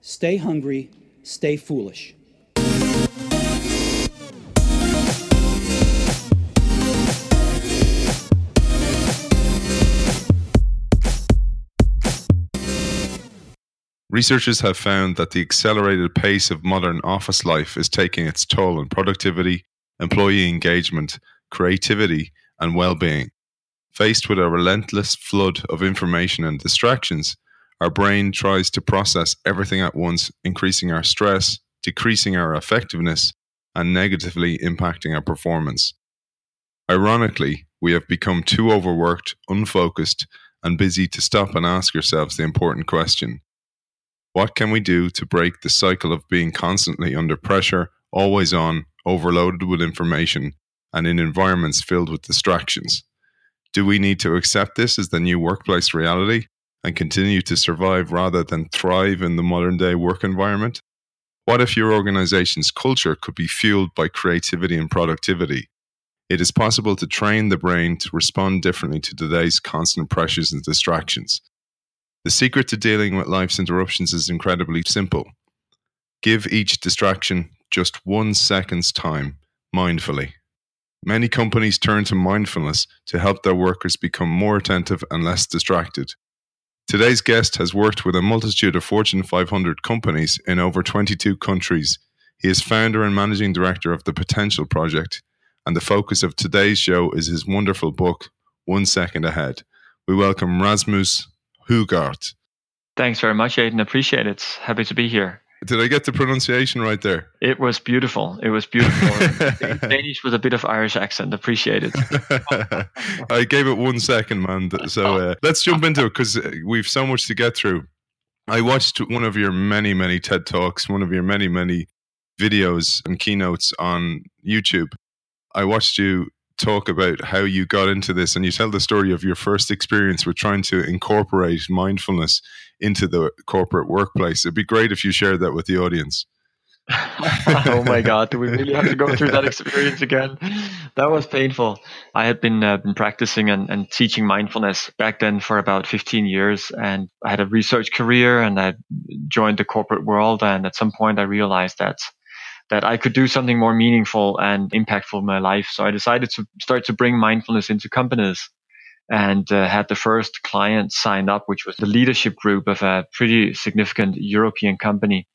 stay hungry, stay foolish. Researchers have found that the accelerated pace of modern office life is taking its toll on productivity, employee engagement, creativity, and well being. Faced with a relentless flood of information and distractions, our brain tries to process everything at once, increasing our stress, decreasing our effectiveness, and negatively impacting our performance. Ironically, we have become too overworked, unfocused, and busy to stop and ask ourselves the important question what can we do to break the cycle of being constantly under pressure, always on, overloaded with information, and in environments filled with distractions? Do we need to accept this as the new workplace reality and continue to survive rather than thrive in the modern day work environment? What if your organization's culture could be fueled by creativity and productivity? It is possible to train the brain to respond differently to today's constant pressures and distractions. The secret to dealing with life's interruptions is incredibly simple. Give each distraction just one second's time mindfully. Many companies turn to mindfulness to help their workers become more attentive and less distracted. Today's guest has worked with a multitude of Fortune 500 companies in over 22 countries. He is founder and managing director of the Potential Project, and the focus of today's show is his wonderful book, One Second Ahead. We welcome Rasmus Hougaard. Thanks very much, Aidan. Appreciate it. Happy to be here. Did I get the pronunciation right there? It was beautiful. It was beautiful. Danish with a bit of Irish accent. Appreciate it. I gave it one second, man. So uh, let's jump into it because uh, we've so much to get through. I watched one of your many, many TED Talks, one of your many, many videos and keynotes on YouTube. I watched you talk about how you got into this and you tell the story of your first experience with trying to incorporate mindfulness into the corporate workplace. It'd be great if you shared that with the audience. oh my god do we really have to go through that experience again that was painful i had been uh, been practicing and, and teaching mindfulness back then for about 15 years and i had a research career and i joined the corporate world and at some point i realized that that I could do something more meaningful and impactful in my life. So I decided to start to bring mindfulness into companies and uh, had the first client signed up, which was the leadership group of a pretty significant European company.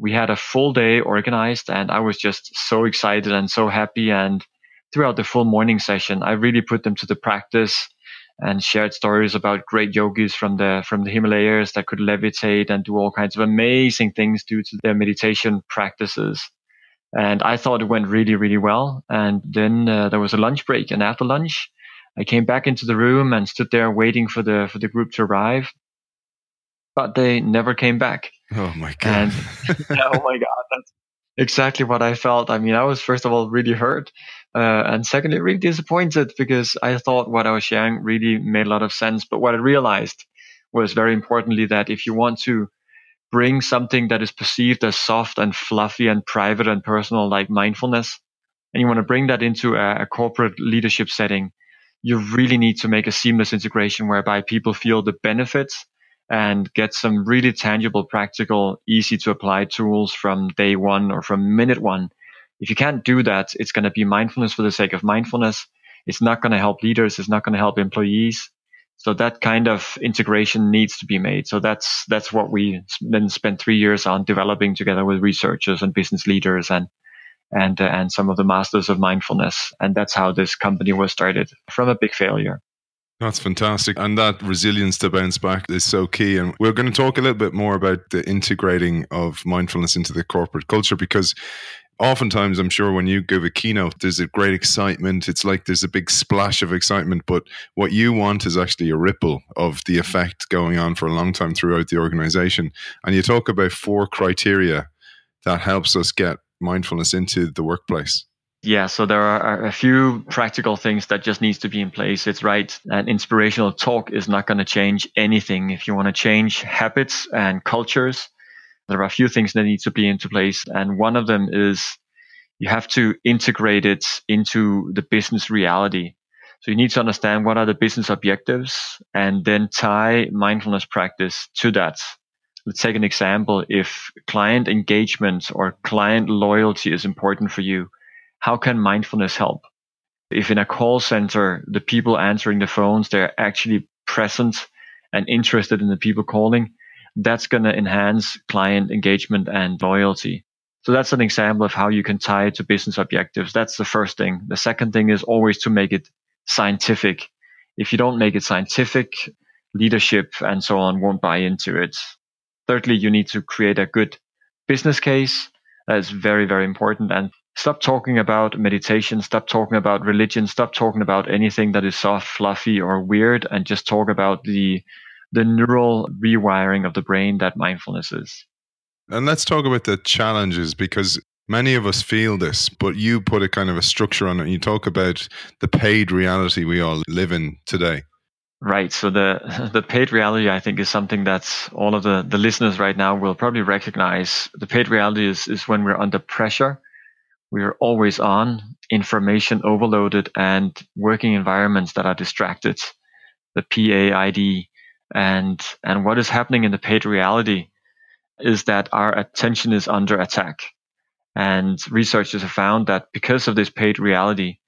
We had a full day organized and I was just so excited and so happy. And throughout the full morning session, I really put them to the practice and shared stories about great yogis from the from the Himalayas that could levitate and do all kinds of amazing things due to their meditation practices. And I thought it went really, really well. And then uh, there was a lunch break, and after lunch, I came back into the room and stood there waiting for the for the group to arrive. But they never came back. Oh my god! And, oh my god, that's exactly what I felt. I mean, I was first of all really hurt, uh, and secondly really disappointed because I thought what I was sharing really made a lot of sense. But what I realized was very importantly that if you want to bring something that is perceived as soft and fluffy and private and personal, like mindfulness, and you want to bring that into a, a corporate leadership setting, you really need to make a seamless integration whereby people feel the benefits and get some really tangible, practical, easy to apply tools from day one or from minute one. If you can't do that, it's going to be mindfulness for the sake of mindfulness. It's not going to help leaders. It's not going to help employees. So that kind of integration needs to be made. So that's that's what we then spent three years on developing together with researchers and business leaders and and uh, and some of the masters of mindfulness. And that's how this company was started from a big failure. That's fantastic. And that resilience to bounce back is so key. And we're going to talk a little bit more about the integrating of mindfulness into the corporate culture because oftentimes i'm sure when you give a keynote there's a great excitement it's like there's a big splash of excitement but what you want is actually a ripple of the effect going on for a long time throughout the organization and you talk about four criteria that helps us get mindfulness into the workplace yeah, so there are a few practical things that just needs to be in place. It's right. An inspirational talk is not going to change anything. If you want to change habits and cultures, there are a few things that need to be into place. And one of them is you have to integrate it into the business reality. So you need to understand what are the business objectives and then tie mindfulness practice to that. Let's take an example. If client engagement or client loyalty is important for you, how can mindfulness help? If in a call center, the people answering the phones, they're actually present and interested in the people calling, that's going to enhance client engagement and loyalty. So that's an example of how you can tie it to business objectives. That's the first thing. The second thing is always to make it scientific. If you don't make it scientific, leadership and so on won't buy into it. Thirdly, you need to create a good business case. That's very, very important. And stop talking about meditation, stop talking about religion, stop talking about anything that is soft, fluffy, or weird, and just talk about the the neural rewiring of the brain that mindfulness is. And let's talk about the challenges because many of us feel this, but you put a kind of a structure on it. And you talk about the paid reality we all live in today. Right. So the the paid reality, I think, is something that all of the, the listeners right now will probably recognize. The paid reality is, is when we're under pressure. We are always on, information overloaded, and working environments that are distracted. The PAID. And and what is happening in the paid reality is that our attention is under attack. And researchers have found that because of this paid reality,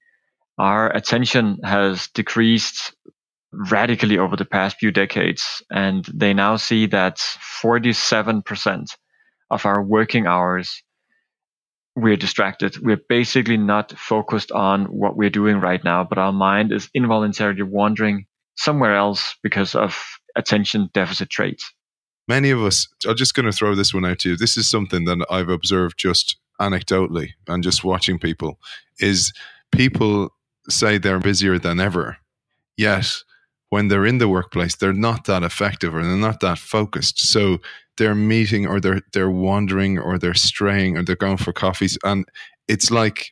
our attention has decreased radically over the past few decades. And they now see that 47% of our working hours, we're distracted. We're basically not focused on what we're doing right now, but our mind is involuntarily wandering somewhere else because of attention deficit traits. Many of us, I'm just going to throw this one out to you. This is something that I've observed just anecdotally and just watching people is people say they're busier than ever. Yet when they're in the workplace, they're not that effective or they're not that focused. So they're meeting or they're they're wandering or they're straying or they're going for coffees. And it's like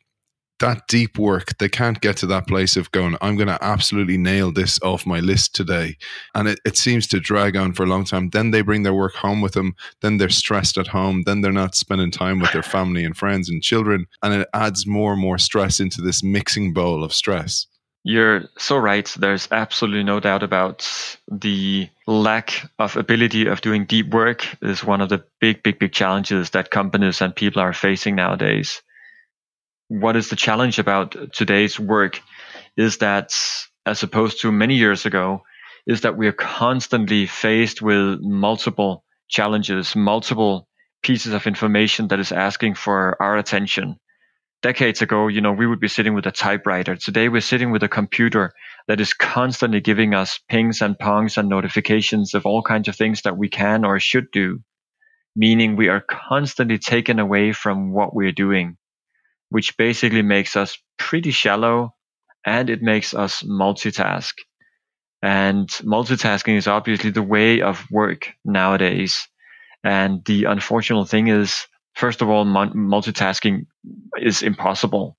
that deep work, they can't get to that place of going, I'm going to absolutely nail this off my list today. And it, it seems to drag on for a long time. Then they bring their work home with them. Then they're stressed at home. Then they're not spending time with their family and friends and children. And it adds more and more stress into this mixing bowl of stress. You're so right. There's absolutely no doubt about the lack of ability of doing deep work is one of the big, big, big challenges that companies and people are facing nowadays what is the challenge about today's work is that as opposed to many years ago is that we are constantly faced with multiple challenges multiple pieces of information that is asking for our attention decades ago you know we would be sitting with a typewriter today we're sitting with a computer that is constantly giving us pings and pongs and notifications of all kinds of things that we can or should do meaning we are constantly taken away from what we're doing which basically makes us pretty shallow and it makes us multitask. And multitasking is obviously the way of work nowadays. And the unfortunate thing is, first of all, multitasking is impossible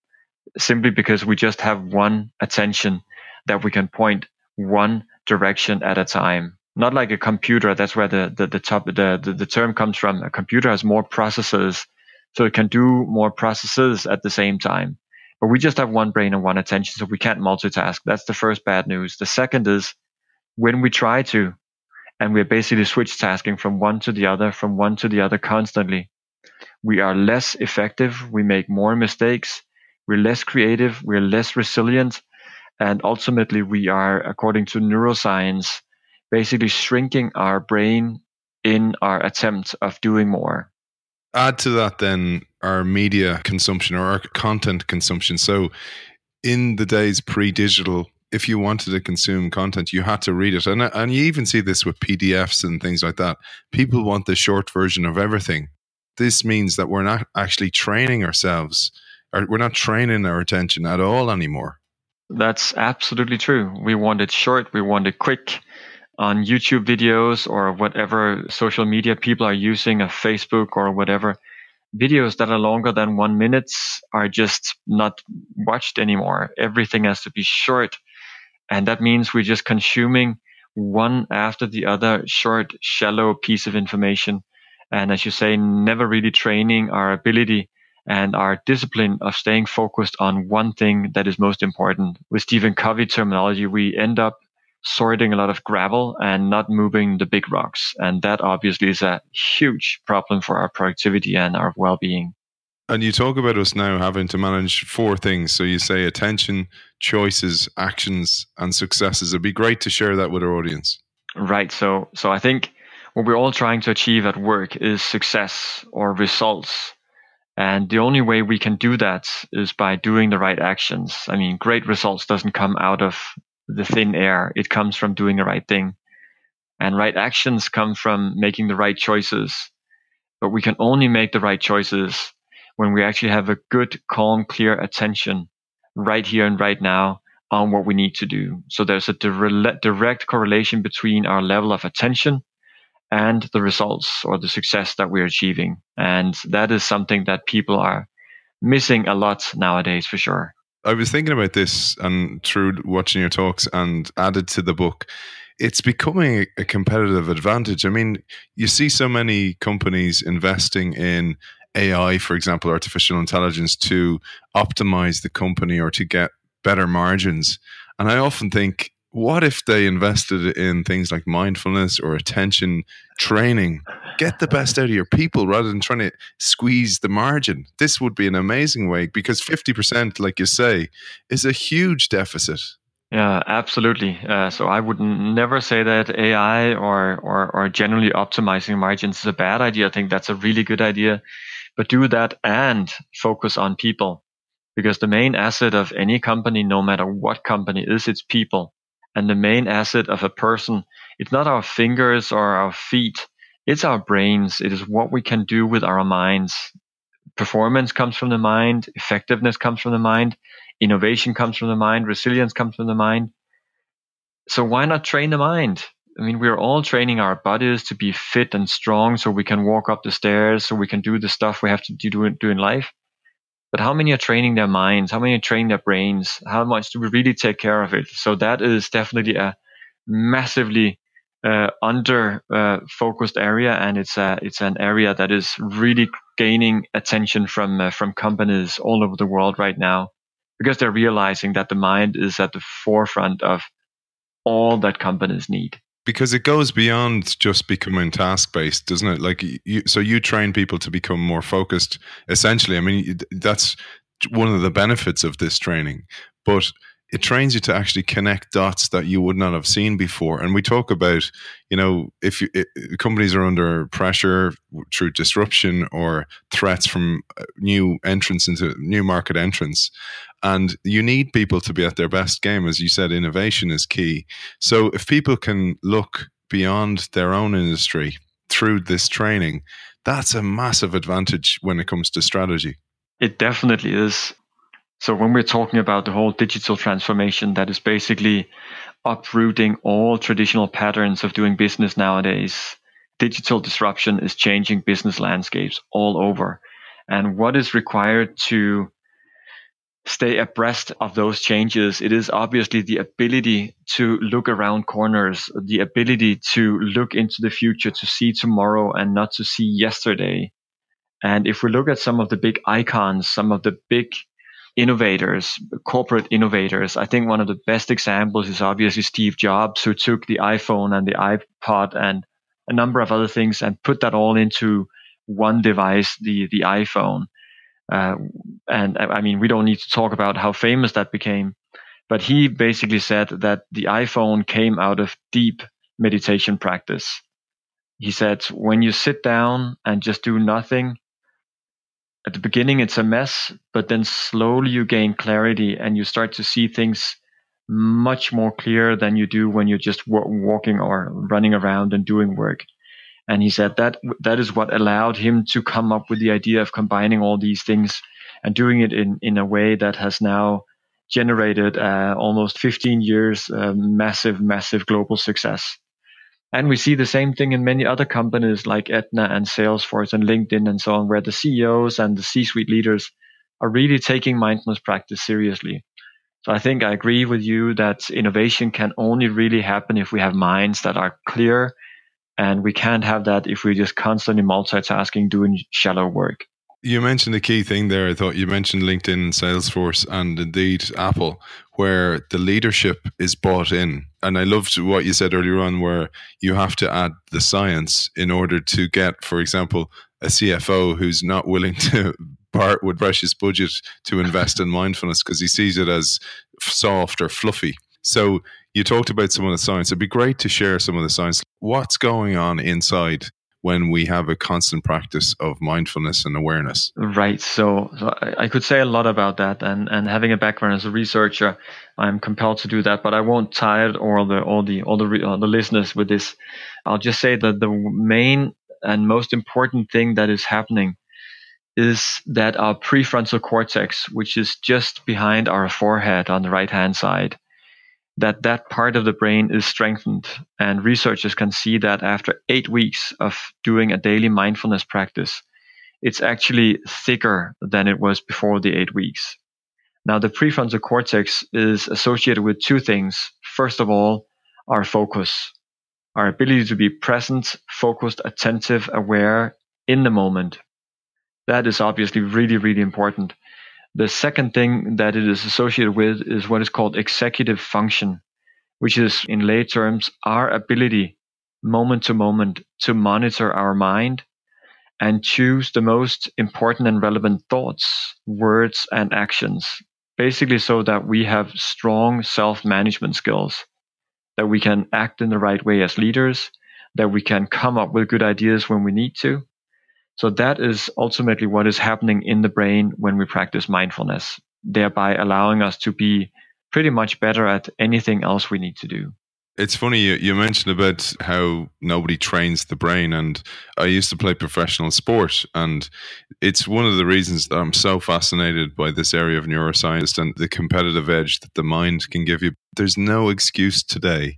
simply because we just have one attention that we can point one direction at a time. Not like a computer. That's where the, the, the top, the, the, the term comes from. A computer has more processors so it can do more processes at the same time. But we just have one brain and one attention, so we can't multitask. That's the first bad news. The second is when we try to, and we're basically switch tasking from one to the other, from one to the other constantly, we are less effective. We make more mistakes. We're less creative. We're less resilient. And ultimately, we are, according to neuroscience, basically shrinking our brain in our attempt of doing more add to that then our media consumption or our content consumption. So in the days pre-digital, if you wanted to consume content, you had to read it, and and you even see this with PDFs and things like that. People want the short version of everything. This means that we're not actually training ourselves, or we're not training our attention at all anymore. That's absolutely true. We want it short. We want it quick on YouTube videos or whatever social media people are using, a Facebook or whatever, videos that are longer than one minute are just not watched anymore. Everything has to be short. And that means we're just consuming one after the other short, shallow piece of information. And as you say, never really training our ability and our discipline of staying focused on one thing that is most important. With Stephen Covey terminology, we end up sorting a lot of gravel and not moving the big rocks. And that obviously is a huge problem for our productivity and our well being. And you talk about us now having to manage four things. So you say attention, choices, actions, and successes. It'd be great to share that with our audience. Right. So, so I think what we're all trying to achieve at work is success or results. And the only way we can do that is by doing the right actions. I mean, great results doesn't come out of the thin air. It comes from doing the right thing. And right actions come from making the right choices. But we can only make the right choices when we actually have a good, calm, clear attention right here and right now on what we need to do. So there's a direct correlation between our level of attention and the results or the success that we're achieving. And that is something that people are missing a lot nowadays for sure. I was thinking about this and through watching your talks and added to the book. It's becoming a competitive advantage. I mean, you see so many companies investing in AI, for example, artificial intelligence, to optimize the company or to get better margins. And I often think, what if they invested in things like mindfulness or attention training? Get the best out of your people rather than trying to squeeze the margin. This would be an amazing way because 50%, like you say, is a huge deficit. Yeah, absolutely. Uh, so I would never say that AI or, or, or generally optimizing margins is a bad idea. I think that's a really good idea but do that and focus on people because the main asset of any company, no matter what company is its people. And the main asset of a person, it's not our fingers or our feet. It's our brains. It is what we can do with our minds. Performance comes from the mind. Effectiveness comes from the mind. Innovation comes from the mind. Resilience comes from the mind. So why not train the mind? I mean, we're all training our bodies to be fit and strong so we can walk up the stairs, so we can do the stuff we have to do, in life. But how many are training their minds? How many are training their brains? How much do we really take care of it? So that is definitely a massively uh, under uh, focused area, and it's a it's an area that is really gaining attention from uh, from companies all over the world right now because they're realizing that the mind is at the forefront of all that companies need because it goes beyond just becoming task based doesn't it? Like you so you train people to become more focused essentially. I mean that's one of the benefits of this training. But it trains you to actually connect dots that you would not have seen before and we talk about you know if you, it, companies are under pressure through disruption or threats from uh, new entrants into new market entrants and you need people to be at their best game. As you said, innovation is key. So if people can look beyond their own industry through this training, that's a massive advantage when it comes to strategy. It definitely is. So when we're talking about the whole digital transformation, that is basically uprooting all traditional patterns of doing business nowadays. Digital disruption is changing business landscapes all over. And what is required to stay abreast of those changes, it is obviously the ability to look around corners, the ability to look into the future, to see tomorrow and not to see yesterday. And if we look at some of the big icons, some of the big innovators, corporate innovators, I think one of the best examples is obviously Steve Jobs, who took the iPhone and the iPod and a number of other things and put that all into one device, the, the iPhone. Uh, and I mean, we don't need to talk about how famous that became, but he basically said that the iPhone came out of deep meditation practice. He said, when you sit down and just do nothing, at the beginning it's a mess, but then slowly you gain clarity and you start to see things much more clear than you do when you're just walking or running around and doing work. And he said that that is what allowed him to come up with the idea of combining all these things and doing it in, in a way that has now generated uh, almost 15 years uh, massive, massive global success. And we see the same thing in many other companies like Aetna and Salesforce and LinkedIn and so on, where the CEOs and the C suite leaders are really taking mindfulness practice seriously. So I think I agree with you that innovation can only really happen if we have minds that are clear and we can't have that if we're just constantly multitasking, doing shallow work. You mentioned a key thing there. I thought you mentioned LinkedIn, Salesforce, and indeed Apple, where the leadership is bought in. And I loved what you said earlier on, where you have to add the science in order to get, for example, a CFO who's not willing to part with precious budget to invest in mindfulness because he sees it as soft or fluffy. So you talked about some of the science. It'd be great to share some of the science. What's going on inside when we have a constant practice of mindfulness and awareness? Right. So, so, I could say a lot about that, and and having a background as a researcher, I'm compelled to do that. But I won't tire all the all the all the all the listeners with this. I'll just say that the main and most important thing that is happening is that our prefrontal cortex, which is just behind our forehead on the right hand side, that that part of the brain is strengthened. And researchers can see that after eight weeks of doing a daily mindfulness practice, it's actually thicker than it was before the eight weeks. Now, the prefrontal cortex is associated with two things. First of all, our focus, our ability to be present, focused, attentive, aware in the moment. That is obviously really, really important. The second thing that it is associated with is what is called executive function, which is in lay terms our ability moment to moment to monitor our mind and choose the most important and relevant thoughts, words, and actions. Basically, so that we have strong self management skills, that we can act in the right way as leaders, that we can come up with good ideas when we need to, so that is ultimately what is happening in the brain when we practice mindfulness, thereby allowing us to be pretty much better at anything else we need to do. It's funny you, mentioned about how nobody trains the brain, and I used to play professional sport, and it's one of the reasons that I'm so fascinated by this area of neuroscience and the competitive edge that the mind can give you. There's no excuse today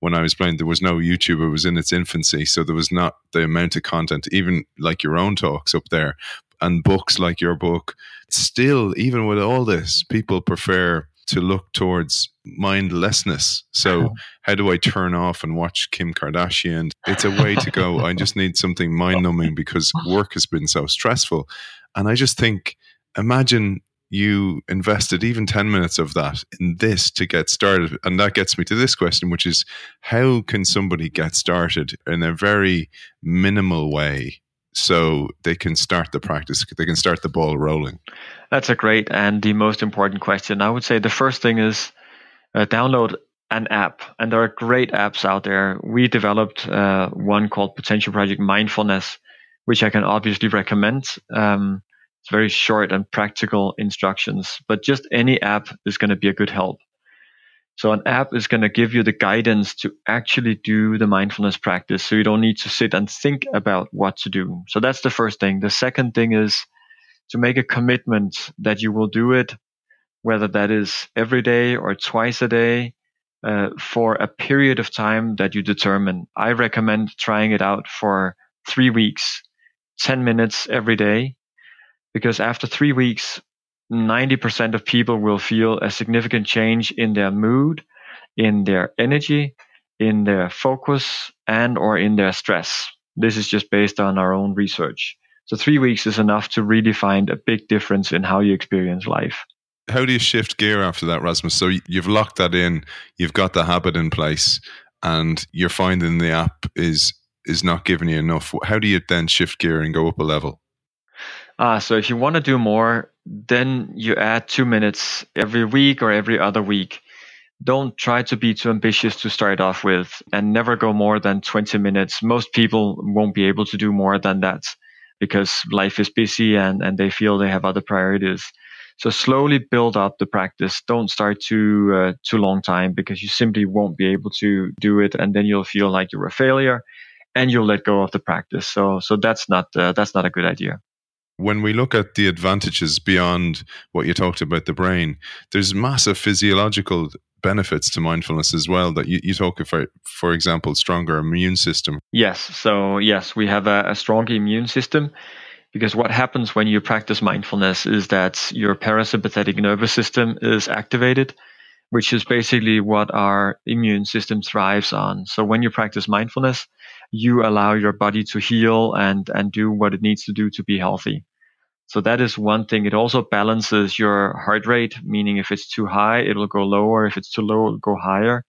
when I was playing, there was no YouTube. It was in its infancy. So there was not the amount of content, even like your own talks up there and books like your book. Still, even with all this, people prefer to look towards mindlessness. So, how do I turn off and watch Kim Kardashian? It's a way to go. I just need something mind numbing because work has been so stressful. And I just think, imagine you invested even 10 minutes of that in this to get started. And that gets me to this question, which is how can somebody get started in a very minimal way so they can start the practice, they can start the ball rolling? That's a great and the most important question. I would say the first thing is uh, download an app, and there are great apps out there. We developed uh, one called Potential Project Mindfulness, which I can obviously recommend. Um, it's very short and practical instructions, but just any app is going to be a good help. So an app is going to give you the guidance to actually do the mindfulness practice. So you don't need to sit and think about what to do. So that's the first thing. The second thing is to make a commitment that you will do it, whether that is every day or twice a day, uh, for a period of time that you determine. I recommend trying it out for three weeks, 10 minutes every day because after three weeks, 90% of people will feel a significant change in their mood, in their energy, in their focus, and or in their stress. This is just based on our own research. So three weeks is enough to really find a big difference in how you experience life. How do you shift gear after that, Rasmus? So you've locked that in, you've got the habit in place, and you're finding the app is is not giving you enough. How do you then shift gear and go up a level? Ah, so if you want to do more, then you add two minutes every week or every other week. Don't try to be too ambitious to start off with and never go more than 20 minutes. Most people won't be able to do more than that because life is busy and, and they feel they have other priorities. So slowly build up the practice. Don't start too uh, too long time because you simply won't be able to do it, and then you'll feel like you're a failure, and you'll let go of the practice. So so that's not uh, that's not a good idea when we look at the advantages beyond what you talked about the brain, there's massive physiological benefits to mindfulness as well that you, you talk about, for example, stronger immune system. Yes. So, yes, we have a, a strong immune system because what happens when you practice mindfulness is that your parasympathetic nervous system is activated, which is basically what our immune system thrives on. So, when you practice mindfulness, you allow your body to heal and and do what it needs to do to be healthy. So that is one thing. It also balances your heart rate, meaning if it's too high, it'll go lower. If it's too low, it'll go higher.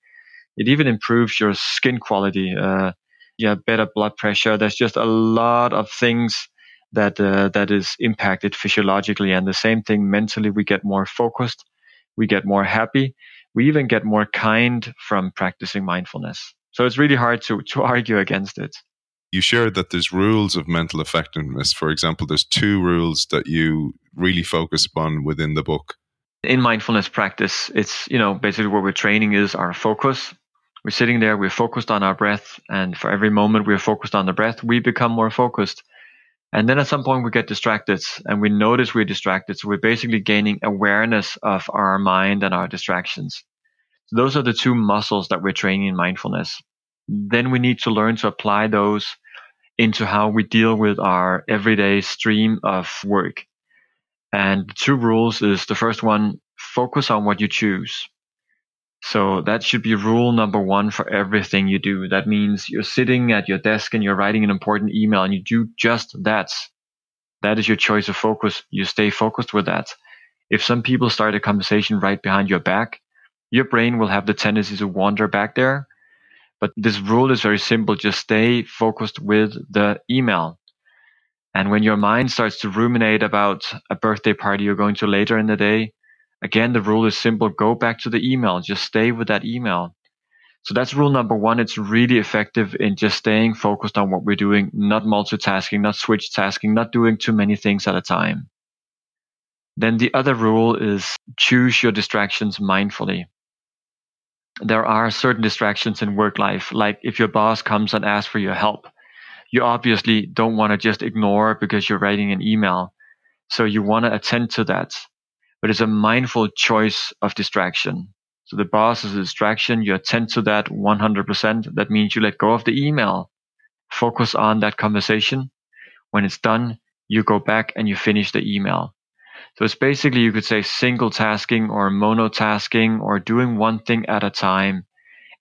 It even improves your skin quality. Uh, you have better blood pressure. There's just a lot of things that uh, that is impacted physiologically, and the same thing mentally. We get more focused, we get more happy, we even get more kind from practicing mindfulness. So it's really hard to to argue against it you shared that there's rules of mental effectiveness. For example, there's two rules that you really focus upon within the book. In mindfulness practice, it's, you know, basically what we're training is our focus. We're sitting there, we're focused on our breath, and for every moment we're focused on the breath, we become more focused. And then at some point we get distracted and we notice we're distracted. So we're basically gaining awareness of our mind and our distractions. So those are the two muscles that we're training in mindfulness then we need to learn to apply those into how we deal with our everyday stream of work. And two rules is the first one, focus on what you choose. So that should be rule number one for everything you do. That means you're sitting at your desk and you're writing an important email and you do just that. That is your choice of focus. You stay focused with that. If some people start a conversation right behind your back, your brain will have the tendency to wander back there but this rule is very simple. Just stay focused with the email. And when your mind starts to ruminate about a birthday party you're going to later in the day, again, the rule is simple. Go back to the email. Just stay with that email. So that's rule number one. It's really effective in just staying focused on what we're doing, not multitasking, not switch tasking, not doing too many things at a time. Then the other rule is choose your distractions mindfully there are certain distractions in work life. Like if your boss comes and asks for your help, you obviously don't want to just ignore because you're writing an email. So you want to attend to that. But it's a mindful choice of distraction. So the boss is a distraction. You attend to that 100%. That means you let go of the email, focus on that conversation. When it's done, you go back and you finish the email. So it's basically, you could say single tasking or monotasking or doing one thing at a time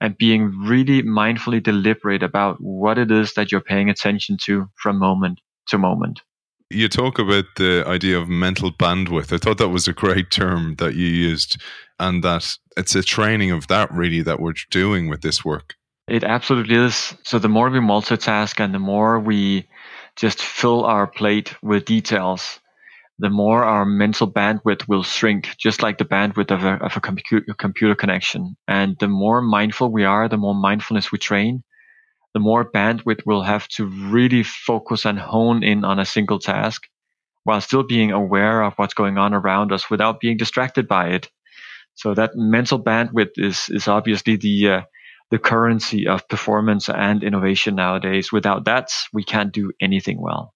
and being really mindfully deliberate about what it is that you're paying attention to from moment to moment. You talk about the idea of mental bandwidth. I thought that was a great term that you used, and that it's a training of that really that we're doing with this work. It absolutely is. So the more we multitask and the more we just fill our plate with details, the more our mental bandwidth will shrink, just like the bandwidth of a, of a computer, computer connection. And the more mindful we are, the more mindfulness we train, the more bandwidth we'll have to really focus and hone in on a single task while still being aware of what's going on around us without being distracted by it. So that mental bandwidth is, is obviously the, uh, the currency of performance and innovation nowadays. Without that, we can't do anything well.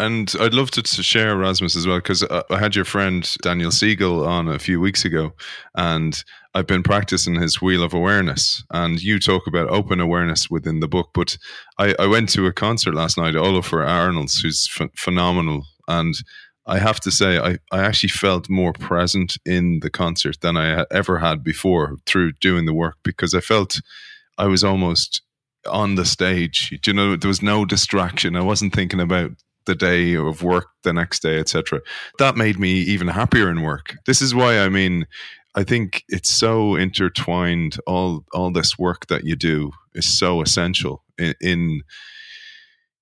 And I'd love to, to share Rasmus as well because I, uh, I had your friend Daniel Siegel on a few weeks ago, and I've been practicing his wheel of awareness. And you talk about open awareness within the book, but I, I went to a concert last night, Olafur Arnalds, who's ph- phenomenal, and I have to say, I, I actually felt more present in the concert than I ever had before through doing the work because I felt I was almost on the stage. You know, there was no distraction. I wasn't thinking about the day of work the next day, etc. That made me even happier in work. This is why I mean, I think it's so intertwined. All all this work that you do is so essential in. in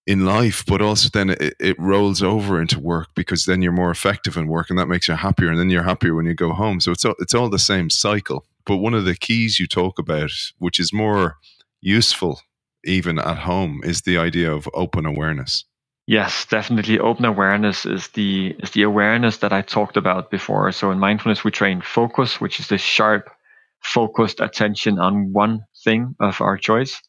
in life, but also then it, it, rolls over into work because then you're more effective in work, and that makes you happier, and then you're happier when you go home. So it's all, it's all the same cycle. But one of the keys you talk about, which is more useful even at home, is the idea of open awareness. Yes, definitely. Open awareness is the is the awareness that I talked about before. So in mindfulness, we train focus, which is the sharp, focused attention on one thing of our choice,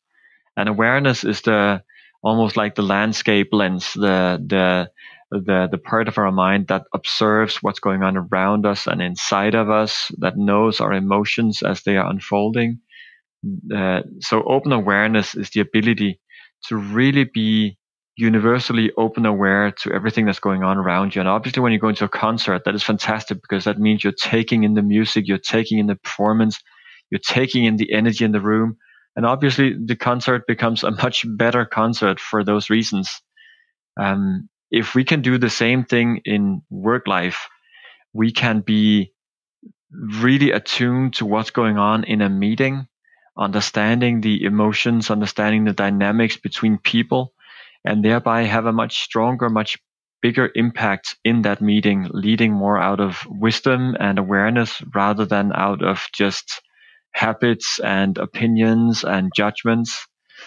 and awareness is the almost like the landscape lens, the the the the part of our mind that observes what's going on around us and inside of us, that knows our emotions as they are unfolding. Uh, so open awareness is the ability to really be universally open aware to everything that's going on around you. And obviously, when you go into a concert, that is fantastic because that means you're taking in the music, you're taking in the performance, you're taking in the energy in the room. And obviously, the concert becomes a much better concert for those reasons. Um, if we can do the same thing in work life, we can be really attuned to what's going on in a meeting, understanding the emotions, understanding the dynamics between people, and thereby have a much stronger, much bigger impact in that meeting, leading more out of wisdom and awareness rather than out of just habits and opinions and judgments.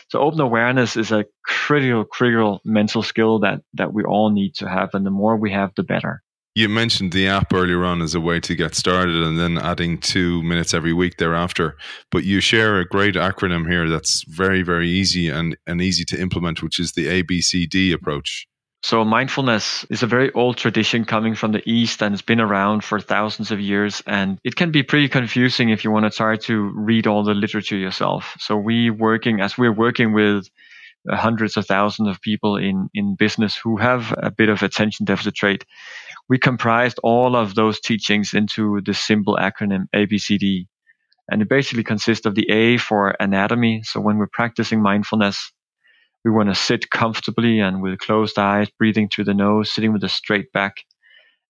So open awareness is a critical, critical mental skill that, that we all need to have. And the more we have, the better. You mentioned the app earlier on as a way to get started and then adding two minutes every week thereafter. But you share a great acronym here that's very, very easy and, and easy to implement, which is the ABCD approach. So mindfulness is a very old tradition coming from the East and it's been around for thousands of years. And it can be pretty confusing if you want to try to read all the literature yourself. So we working, as we're working with uh, hundreds of thousands of people in, in business who have a bit of attention deficit trait, we comprised all of those teachings into the simple acronym ABCD. And it basically consists of the A for anatomy. So when we're practicing mindfulness, we want to sit comfortably and with closed eyes, breathing through the nose, sitting with a straight back,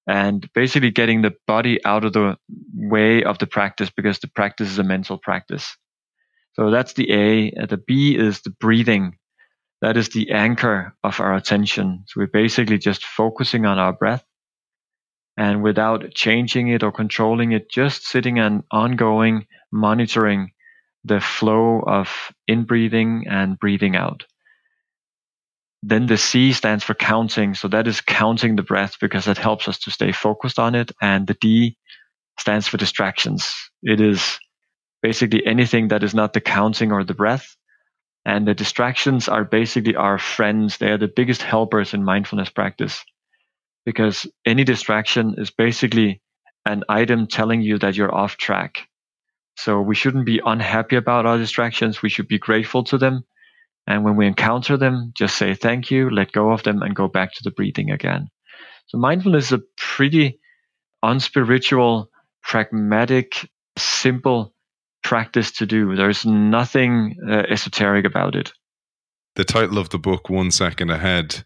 and basically getting the body out of the way of the practice because the practice is a mental practice. So that's the A. Uh, the B is the breathing. That is the anchor of our attention. So we're basically just focusing on our breath and without changing it or controlling it, just sitting and ongoing monitoring the flow of inbreathing and breathing out. Then the C stands for counting. So that is counting the breath because that helps us to stay focused on it. And the D stands for distractions. It is basically anything that is not the counting or the breath. And the distractions are basically our friends. They are the biggest helpers in mindfulness practice because any distraction is basically an item telling you that you're off track. So we shouldn't be unhappy about our distractions. We should be grateful to them and when we encounter them, just say thank you, let go of them, and go back to the breathing again. So mindfulness is a pretty unspiritual, pragmatic, simple practice to do. There's nothing uh, esoteric about it. The title of the book, One Second Ahead,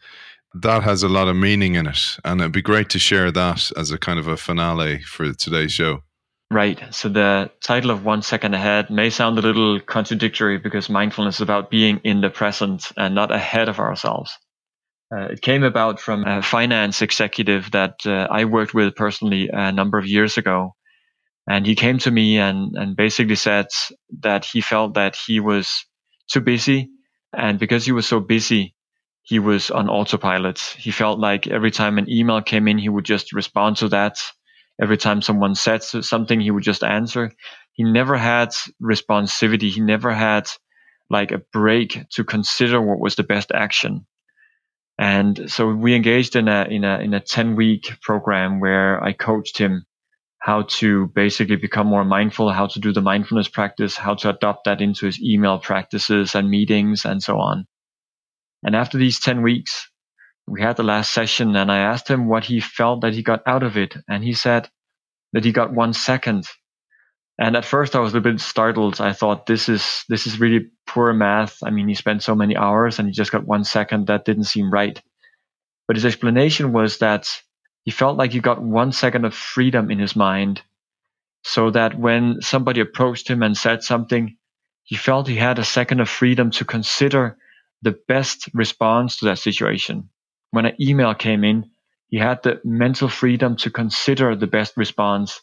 that has a lot of meaning in it. And it'd be great to share that as a kind of a finale for today's show. Right. So the title of One Second Ahead may sound a little contradictory because mindfulness is about being in the present and not ahead of ourselves. Uh, it came about from a finance executive that uh, I worked with personally a number of years ago. And he came to me and, and basically said that he felt that he was too busy. And because he was so busy, he was on autopilot. He felt like every time an email came in, he would just respond to that every time someone said something, he would just answer. He never had responsivity. He never had like a break to consider what was the best action. And so we engaged in a, in a, in a 10 week program where I coached him how to basically become more mindful, how to do the mindfulness practice, how to adopt that into his email practices and meetings and so on. And after these 10 weeks, we had the last session and I asked him what he felt that he got out of it. And he said that he got one second. And at first I was a bit startled. I thought this is, this is really poor math. I mean, he spent so many hours and he just got one second. That didn't seem right. But his explanation was that he felt like he got one second of freedom in his mind so that when somebody approached him and said something, he felt he had a second of freedom to consider the best response to that situation when an email came in, he had the mental freedom to consider the best response.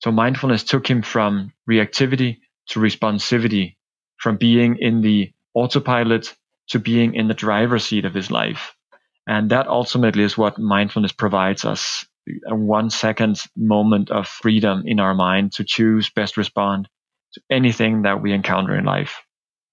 So mindfulness took him from reactivity to responsivity, from being in the autopilot to being in the driver's seat of his life. And that ultimately is what mindfulness provides us a one second moment of freedom in our mind to choose best respond to anything that we encounter in life.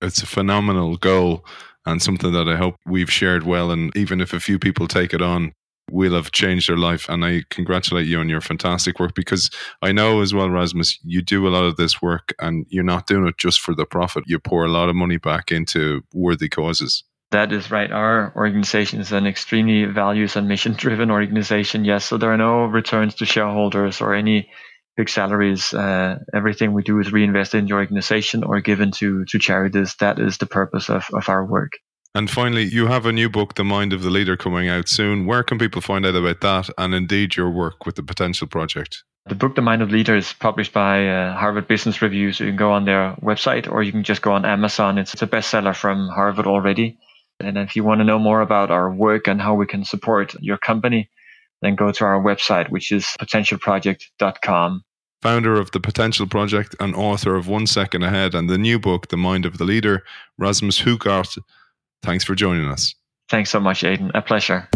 It's a phenomenal goal and something that I hope we've shared well. And even if a few people take it on, will have changed their life. And I congratulate you on your fantastic work because I know as well, Rasmus, you do a lot of this work and you're not doing it just for the profit. You pour a lot of money back into worthy causes. That is right. Our organization is an extremely values and mission driven organization. Yes. So there are no returns to shareholders or any big salaries. Uh, everything we do is reinvested in the organization or given to to charities. That is the purpose of, of our work. And finally, you have a new book, The Mind of the Leader, coming out soon. Where can people find out about that and indeed your work with the Potential Project? The book, The Mind of the Leader, is published by uh, Harvard Business Review. So you can go on their website or you can just go on Amazon. It's, it's a bestseller from Harvard already. And if you want to know more about our work and how we can support your company, then go to our website, which is potentialproject.com. Founder of the Potential Project and author of One Second Ahead and the new book, The Mind of the Leader, Rasmus Hougaard. Thanks for joining us. Thanks so much, Aidan. A pleasure.